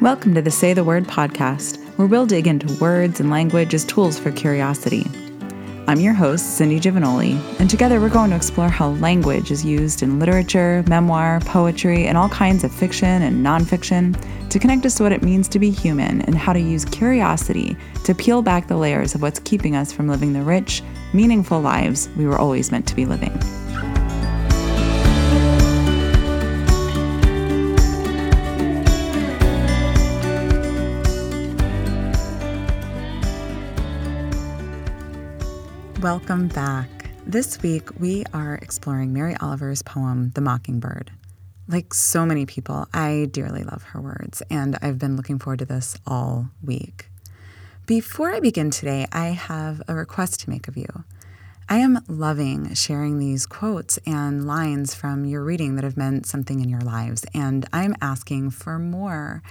Welcome to the Say the Word podcast, where we'll dig into words and language as tools for curiosity. I'm your host, Cindy Giovagnoli, and together we're going to explore how language is used in literature, memoir, poetry, and all kinds of fiction and nonfiction to connect us to what it means to be human and how to use curiosity to peel back the layers of what's keeping us from living the rich, meaningful lives we were always meant to be living. Welcome back. This week we are exploring Mary Oliver's poem, The Mockingbird. Like so many people, I dearly love her words, and I've been looking forward to this all week. Before I begin today, I have a request to make of you. I am loving sharing these quotes and lines from your reading that have meant something in your lives, and I'm asking for more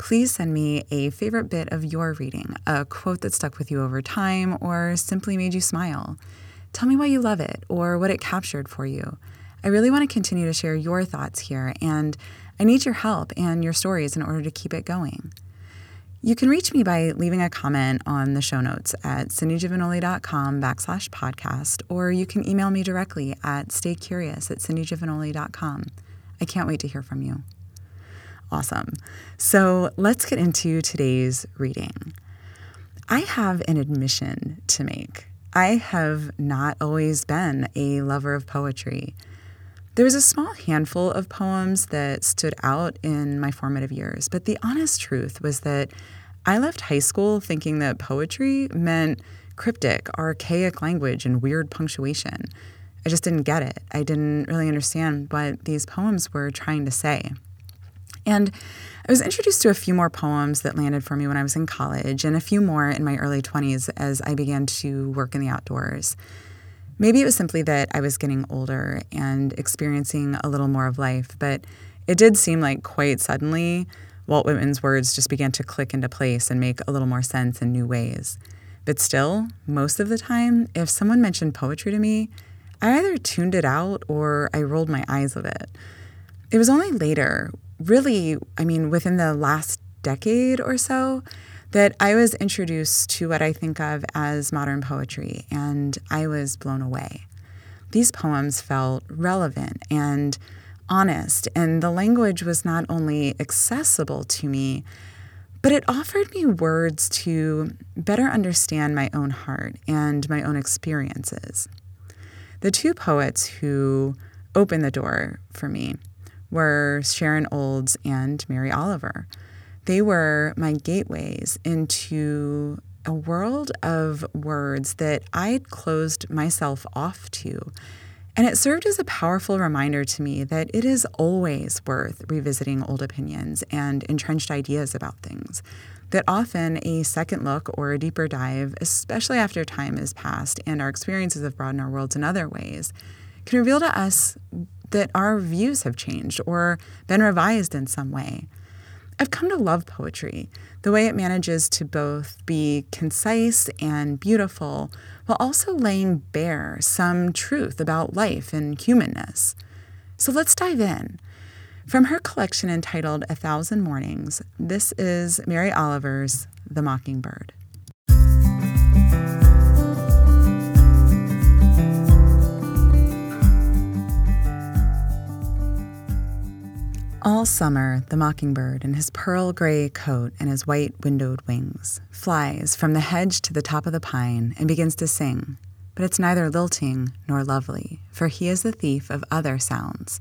please send me a favorite bit of your reading, a quote that stuck with you over time or simply made you smile. Tell me why you love it or what it captured for you. I really want to continue to share your thoughts here, and I need your help and your stories in order to keep it going. You can reach me by leaving a comment on the show notes at cindygiovagnoli.com backslash podcast, or you can email me directly at staycurious at cindygiovagnoli.com. I can't wait to hear from you. Awesome. So let's get into today's reading. I have an admission to make. I have not always been a lover of poetry. There was a small handful of poems that stood out in my formative years, but the honest truth was that I left high school thinking that poetry meant cryptic, archaic language and weird punctuation. I just didn't get it. I didn't really understand what these poems were trying to say. And I was introduced to a few more poems that landed for me when I was in college, and a few more in my early 20s as I began to work in the outdoors. Maybe it was simply that I was getting older and experiencing a little more of life, but it did seem like quite suddenly Walt Whitman's words just began to click into place and make a little more sense in new ways. But still, most of the time, if someone mentioned poetry to me, I either tuned it out or I rolled my eyes of it. It was only later, really, I mean, within the last decade or so, that I was introduced to what I think of as modern poetry, and I was blown away. These poems felt relevant and honest, and the language was not only accessible to me, but it offered me words to better understand my own heart and my own experiences. The two poets who opened the door for me were Sharon Olds and Mary Oliver. They were my gateways into a world of words that I'd closed myself off to. And it served as a powerful reminder to me that it is always worth revisiting old opinions and entrenched ideas about things. That often a second look or a deeper dive, especially after time has passed and our experiences have broadened our worlds in other ways, can reveal to us that our views have changed or been revised in some way. I've come to love poetry, the way it manages to both be concise and beautiful while also laying bare some truth about life and humanness. So let's dive in. From her collection entitled A Thousand Mornings, this is Mary Oliver's The Mockingbird. All summer, the mockingbird, in his pearl gray coat and his white windowed wings, flies from the hedge to the top of the pine and begins to sing. But it's neither lilting nor lovely, for he is the thief of other sounds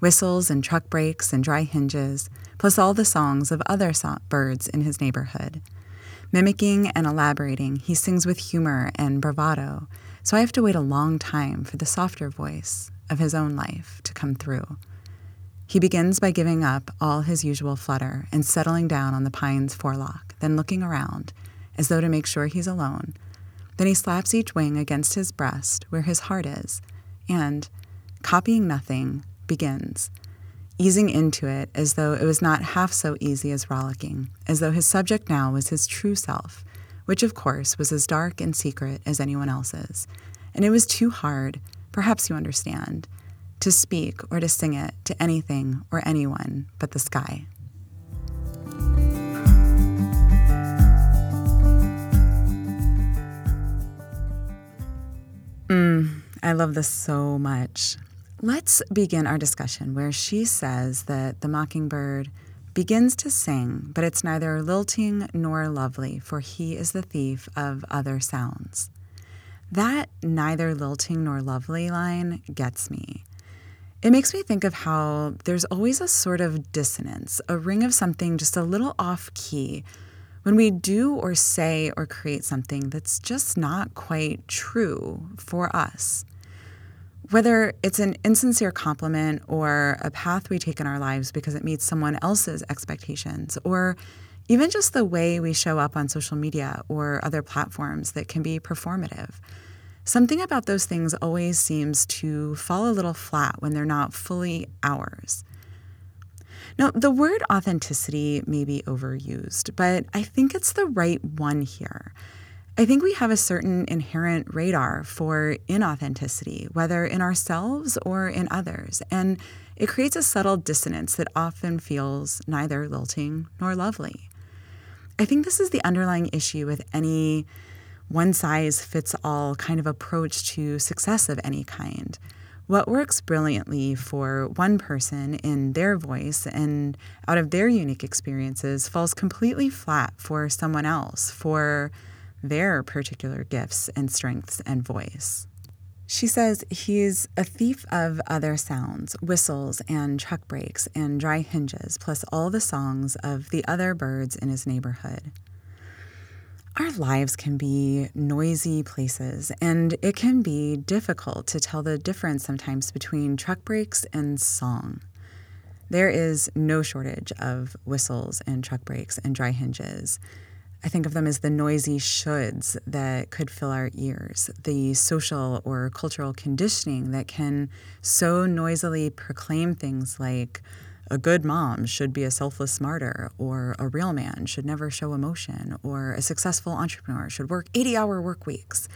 whistles and truck brakes and dry hinges, plus all the songs of other so- birds in his neighborhood. Mimicking and elaborating, he sings with humor and bravado, so I have to wait a long time for the softer voice of his own life to come through. He begins by giving up all his usual flutter and settling down on the pine's forelock, then looking around, as though to make sure he's alone. Then he slaps each wing against his breast, where his heart is, and, copying nothing, begins, easing into it as though it was not half so easy as rollicking, as though his subject now was his true self, which of course was as dark and secret as anyone else's. And it was too hard, perhaps you understand, to speak or to sing it to anything or anyone but the sky. Mm, I love this so much. Let's begin our discussion where she says that the mockingbird begins to sing, but it's neither lilting nor lovely, for he is the thief of other sounds. That neither lilting nor lovely line gets me. It makes me think of how there's always a sort of dissonance, a ring of something just a little off key when we do or say or create something that's just not quite true for us. Whether it's an insincere compliment or a path we take in our lives because it meets someone else's expectations, or even just the way we show up on social media or other platforms that can be performative. Something about those things always seems to fall a little flat when they're not fully ours. Now, the word authenticity may be overused, but I think it's the right one here. I think we have a certain inherent radar for inauthenticity, whether in ourselves or in others, and it creates a subtle dissonance that often feels neither lilting nor lovely. I think this is the underlying issue with any one size fits all kind of approach to success of any kind. What works brilliantly for one person in their voice and out of their unique experiences falls completely flat for someone else, for their particular gifts and strengths and voice. She says he's a thief of other sounds, whistles and truck brakes and dry hinges, plus all the songs of the other birds in his neighborhood. Our lives can be noisy places, and it can be difficult to tell the difference sometimes between truck brakes and song. There is no shortage of whistles and truck brakes and dry hinges. I think of them as the noisy shoulds that could fill our ears, the social or cultural conditioning that can so noisily proclaim things like a good mom should be a selfless martyr, or a real man should never show emotion, or a successful entrepreneur should work 80 hour work weeks.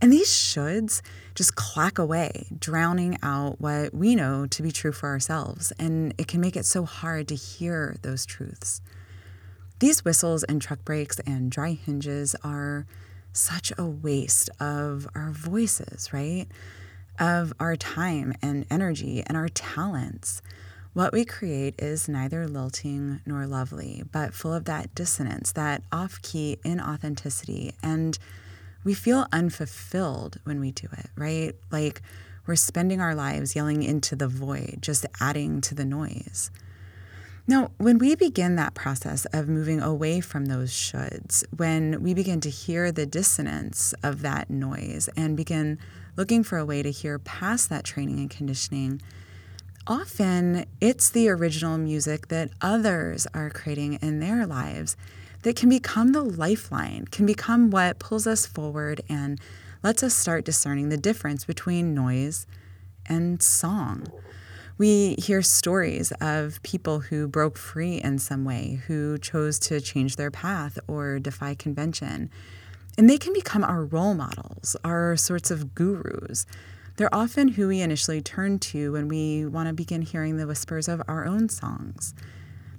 And these shoulds just clack away, drowning out what we know to be true for ourselves. And it can make it so hard to hear those truths. These whistles and truck brakes and dry hinges are such a waste of our voices, right? Of our time and energy and our talents. What we create is neither lilting nor lovely, but full of that dissonance, that off key inauthenticity. And we feel unfulfilled when we do it, right? Like we're spending our lives yelling into the void, just adding to the noise. Now, when we begin that process of moving away from those shoulds, when we begin to hear the dissonance of that noise and begin looking for a way to hear past that training and conditioning, often it's the original music that others are creating in their lives that can become the lifeline, can become what pulls us forward and lets us start discerning the difference between noise and song. We hear stories of people who broke free in some way, who chose to change their path or defy convention. And they can become our role models, our sorts of gurus. They're often who we initially turn to when we want to begin hearing the whispers of our own songs.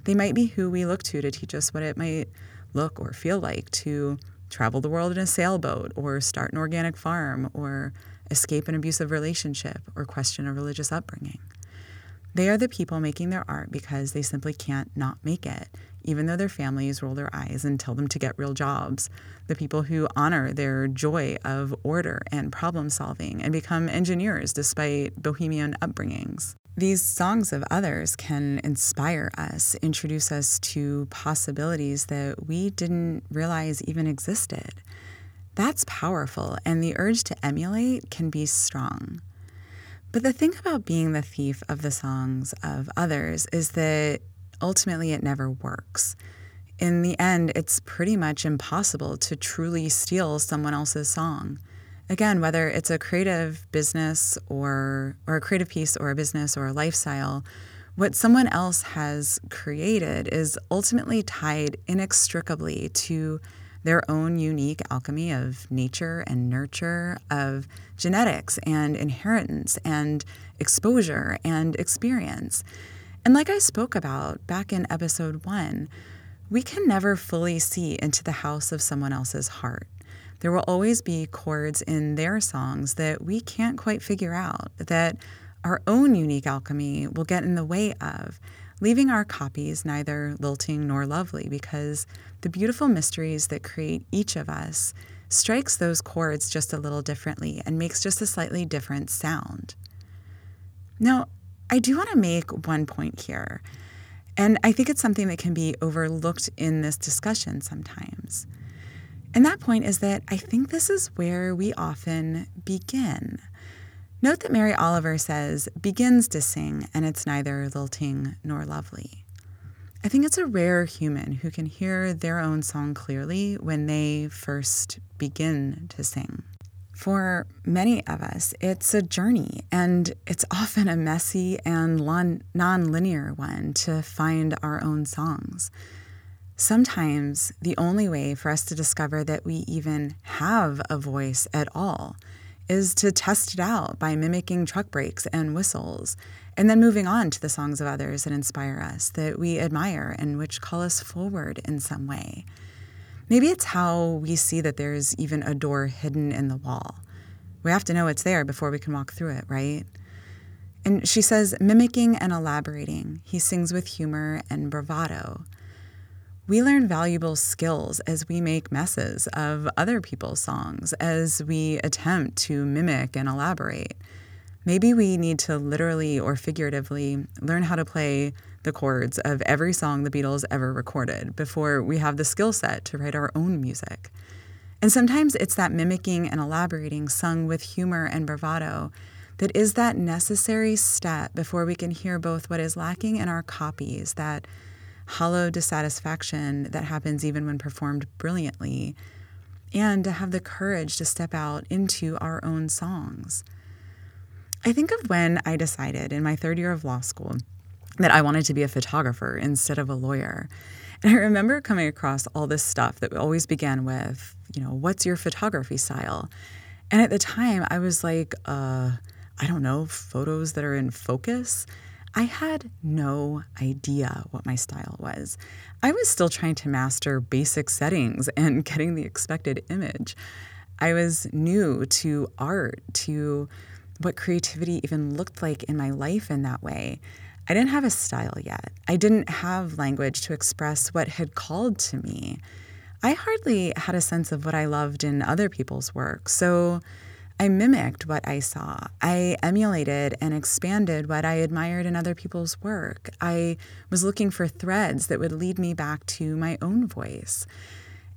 They might be who we look to to teach us what it might look or feel like to travel the world in a sailboat or start an organic farm or escape an abusive relationship or question a religious upbringing. They are the people making their art because they simply can't not make it, even though their families roll their eyes and tell them to get real jobs. The people who honor their joy of order and problem solving and become engineers despite bohemian upbringings. These songs of others can inspire us, introduce us to possibilities that we didn't realize even existed. That's powerful, and the urge to emulate can be strong. But the thing about being the thief of the songs of others is that ultimately it never works. In the end, it's pretty much impossible to truly steal someone else's song. Again, whether it's a creative business or, or a creative piece or a business or a lifestyle, what someone else has created is ultimately tied inextricably to their own unique alchemy of nature and nurture, of genetics and inheritance and exposure and experience. And like I spoke about back in episode one, we can never fully see into the house of someone else's heart. There will always be chords in their songs that we can't quite figure out, that our own unique alchemy will get in the way of, leaving our copies neither lilting nor lovely because the beautiful mysteries that create each of us strikes those chords just a little differently and makes just a slightly different sound. Now, I do want to make one point here, and I think it's something that can be overlooked in this discussion sometimes. And that point is that I think this is where we often begin. Note that Mary Oliver says, begins to sing, and it's neither lilting nor lovely. I think it's a rare human who can hear their own song clearly when they first begin to sing. For many of us, it's a journey, and it's often a messy and non linear one to find our own songs. Sometimes the only way for us to discover that we even have a voice at all is to test it out by mimicking truck brakes and whistles, and then moving on to the songs of others that inspire us, that we admire, and which call us forward in some way. Maybe it's how we see that there's even a door hidden in the wall. We have to know it's there before we can walk through it, right? And she says, mimicking and elaborating, he sings with humor and bravado. We learn valuable skills as we make messes of other people's songs, as we attempt to mimic and elaborate. Maybe we need to literally or figuratively learn how to play the chords of every song the Beatles ever recorded before we have the skill set to write our own music. And sometimes it's that mimicking and elaborating sung with humor and bravado that is that necessary step before we can hear both what is lacking in our copies, that hollow dissatisfaction that happens even when performed brilliantly, and to have the courage to step out into our own songs. I think of when I decided in my third year of law school that I wanted to be a photographer instead of a lawyer. And I remember coming across all this stuff that always began with, you know, what's your photography style? And at the time, I was like, uh, I don't know, photos that are in focus. I had no idea what my style was. I was still trying to master basic settings and getting the expected image. I was new to art, to what creativity even looked like in my life in that way. I didn't have a style yet. I didn't have language to express what had called to me. I hardly had a sense of what I loved in other people's work. So I mimicked what I saw. I emulated and expanded what I admired in other people's work. I was looking for threads that would lead me back to my own voice.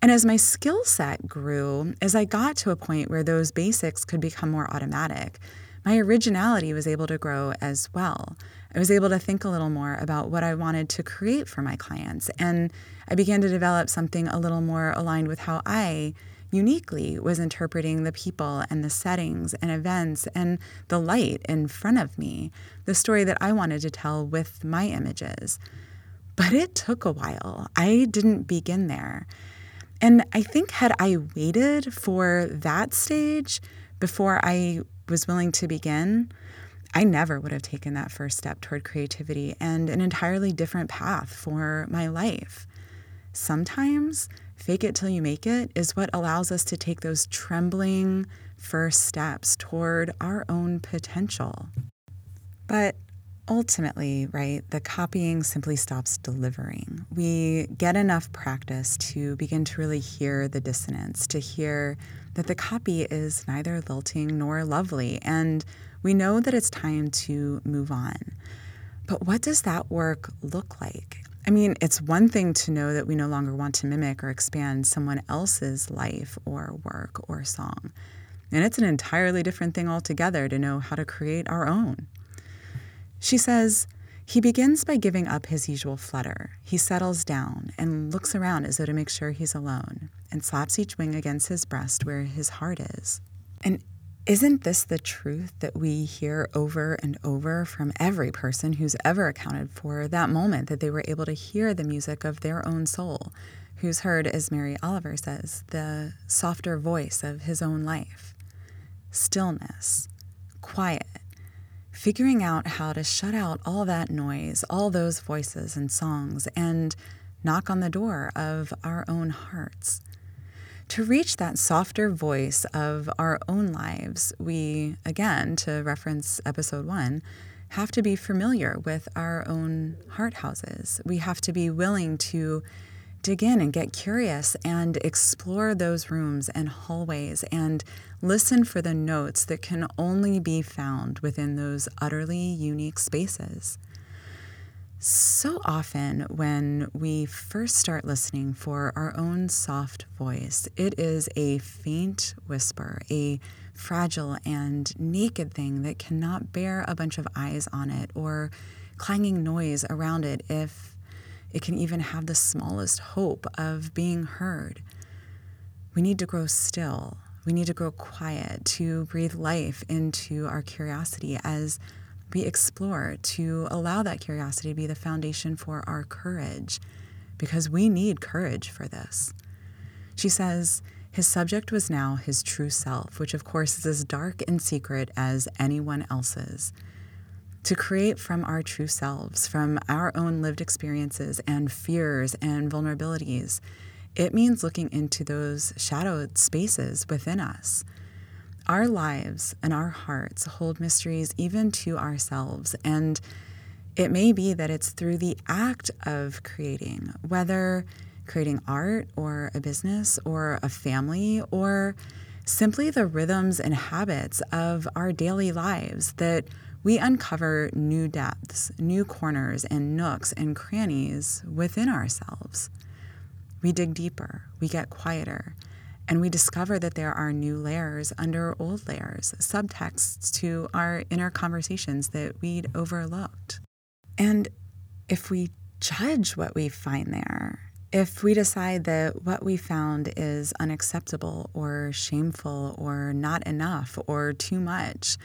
And as my skill set grew, as I got to a point where those basics could become more automatic, my originality was able to grow as well. I was able to think a little more about what I wanted to create for my clients, and I began to develop something a little more aligned with how I uniquely was interpreting the people and the settings and events and the light in front of me, the story that I wanted to tell with my images. But it took a while. I didn't begin there. And I think, had I waited for that stage before I was willing to begin, I never would have taken that first step toward creativity and an entirely different path for my life. Sometimes fake it till you make it is what allows us to take those trembling first steps toward our own potential. But ultimately, right, the copying simply stops delivering. We get enough practice to begin to really hear the dissonance, to hear that the copy is neither lilting nor lovely, and we know that it's time to move on. But what does that work look like? I mean, it's one thing to know that we no longer want to mimic or expand someone else's life or work or song. And it's an entirely different thing altogether to know how to create our own. She says, he begins by giving up his usual flutter. He settles down and looks around as though to make sure he's alone and slaps each wing against his breast where his heart is. And isn't this the truth that we hear over and over from every person who's ever accounted for that moment that they were able to hear the music of their own soul, who's heard, as Mary Oliver says, the softer voice of his own life? Stillness, quiet, figuring out how to shut out all that noise, all those voices and songs, and knock on the door of our own hearts To reach that softer voice of our own lives, we, again, to reference episode one, have to be familiar with our own heart houses. We have to be willing to dig in and get curious and explore those rooms and hallways and listen for the notes that can only be found within those utterly unique spaces. So often, when we first start listening for our own soft voice, it is a faint whisper, a fragile and naked thing that cannot bear a bunch of eyes on it or clanging noise around it if it can even have the smallest hope of being heard. We need to grow still. We need to grow quiet to breathe life into our curiosity as we explore, to allow that curiosity to be the foundation for our courage, because we need courage for this. She says, his subject was now his true self, which of course is as dark and secret as anyone else's to create from our true selves, from our own lived experiences and fears and vulnerabilities. It means looking into those shadowed spaces within us. Our lives and our hearts hold mysteries even to ourselves, and it may be that it's through the act of creating, whether creating art or a business or a family or simply the rhythms and habits of our daily lives that we uncover new depths, new corners, and nooks and crannies within ourselves. We dig deeper, we get quieter, and we discover that there are new layers under old layers, subtexts to our inner conversations that we'd overlooked. And if we judge what we find there, if we decide that what we found is unacceptable or shameful or not enough or too much,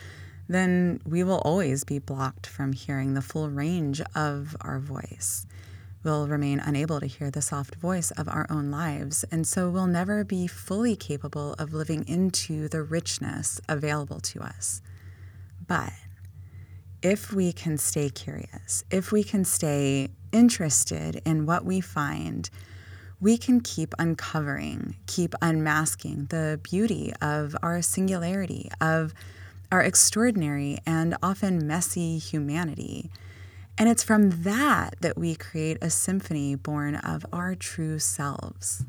then we will always be blocked from hearing the full range of our voice. We'll remain unable to hear the soft voice of our own lives, and so we'll never be fully capable of living into the richness available to us. But if we can stay curious, if we can stay interested in what we find, we can keep uncovering, keep unmasking the beauty of our singularity, of our extraordinary and often messy humanity. And it's from that that we create a symphony born of our true selves.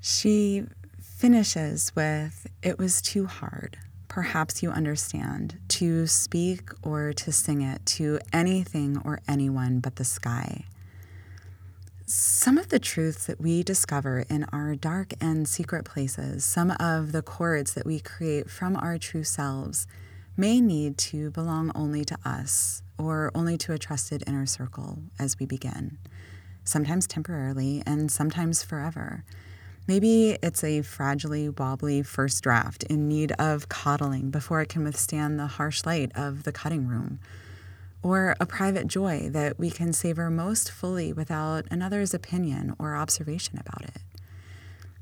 She finishes with It was too hard, perhaps you understand, to speak or to sing it to anything or anyone but the sky. Some of the truths that we discover in our dark and secret places, some of the chords that we create from our true selves, may need to belong only to us or only to a trusted inner circle as we begin, sometimes temporarily and sometimes forever. Maybe it's a fragilely wobbly first draft in need of coddling before it can withstand the harsh light of the cutting room, or a private joy that we can savor most fully without another's opinion or observation about it.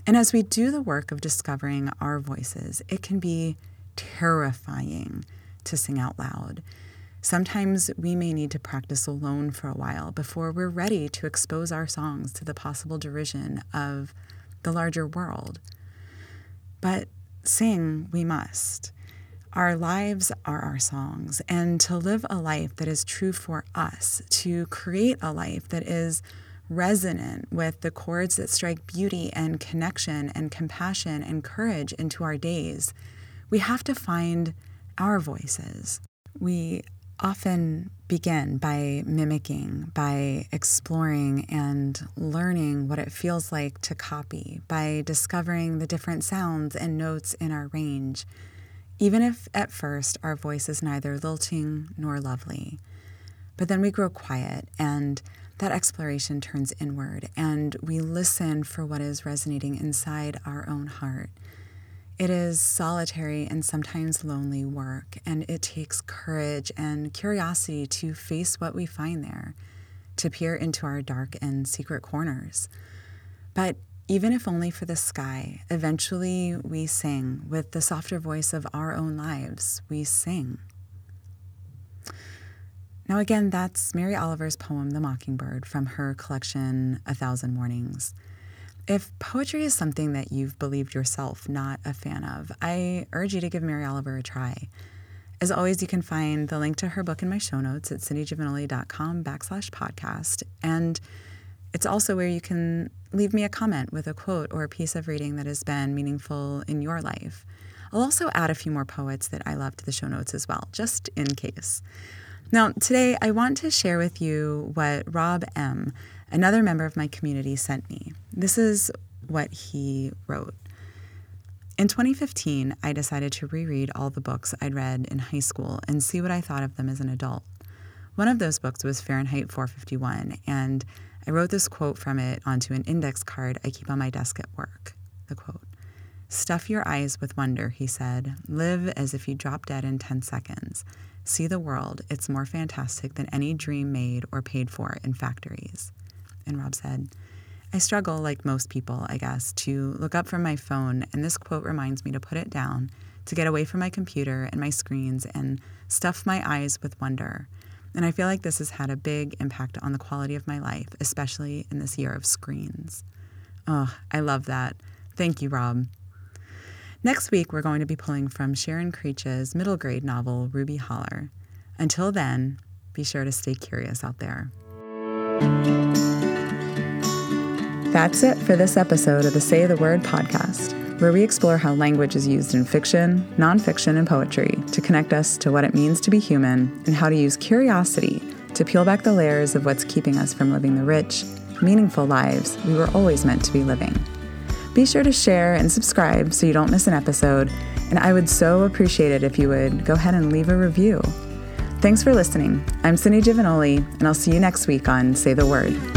And as we do the work of discovering our voices, it can be terrifying to sing out loud. Sometimes we may need to practice alone for a while before we're ready to expose our songs to the possible derision of the larger world. But sing we must. Our lives are our songs, and to live a life that is true for us, to create a life that is resonant with the chords that strike beauty and connection and compassion and courage into our days we have to find our voices. We often begin by mimicking, by exploring and learning what it feels like to copy, by discovering the different sounds and notes in our range, even if at first our voice is neither lilting nor lovely. But then we grow quiet and that exploration turns inward and we listen for what is resonating inside our own heart. It is solitary and sometimes lonely work, and it takes courage and curiosity to face what we find there, to peer into our dark and secret corners. But even if only for the sky, eventually we sing with the softer voice of our own lives. We sing. Now, again, that's Mary Oliver's poem, The Mockingbird, from her collection, A Thousand Mornings. If poetry is something that you've believed yourself not a fan of, I urge you to give Mary Oliver a try. As always, you can find the link to her book in my show notes at cindygiovagnoli.com backslash podcast. And it's also where you can leave me a comment with a quote or a piece of reading that has been meaningful in your life. I'll also add a few more poets that I love to the show notes as well, just in case. Now, today I want to share with you what Rob M., another member of my community, sent me. This is what he wrote. In 2015, I decided to reread all the books I'd read in high school and see what I thought of them as an adult. One of those books was Fahrenheit 451, and I wrote this quote from it onto an index card I keep on my desk at work. The quote Stuff your eyes with wonder, he said. Live as if you drop dead in 10 seconds. See the world. It's more fantastic than any dream made or paid for in factories. And Rob said, I struggle, like most people, I guess, to look up from my phone, and this quote reminds me to put it down, to get away from my computer and my screens and stuff my eyes with wonder. And I feel like this has had a big impact on the quality of my life, especially in this year of screens. Oh, I love that. Thank you, Rob. Next week, we're going to be pulling from Sharon Creech's middle grade novel, Ruby Holler. Until then, be sure to stay curious out there. That's it for this episode of the Say the Word podcast, where we explore how language is used in fiction, nonfiction, and poetry to connect us to what it means to be human and how to use curiosity to peel back the layers of what's keeping us from living the rich, meaningful lives we were always meant to be living. Be sure to share and subscribe so you don't miss an episode, and I would so appreciate it if you would go ahead and leave a review. Thanks for listening. I'm Cindy Giovagnoli, and I'll see you next week on Say the Word.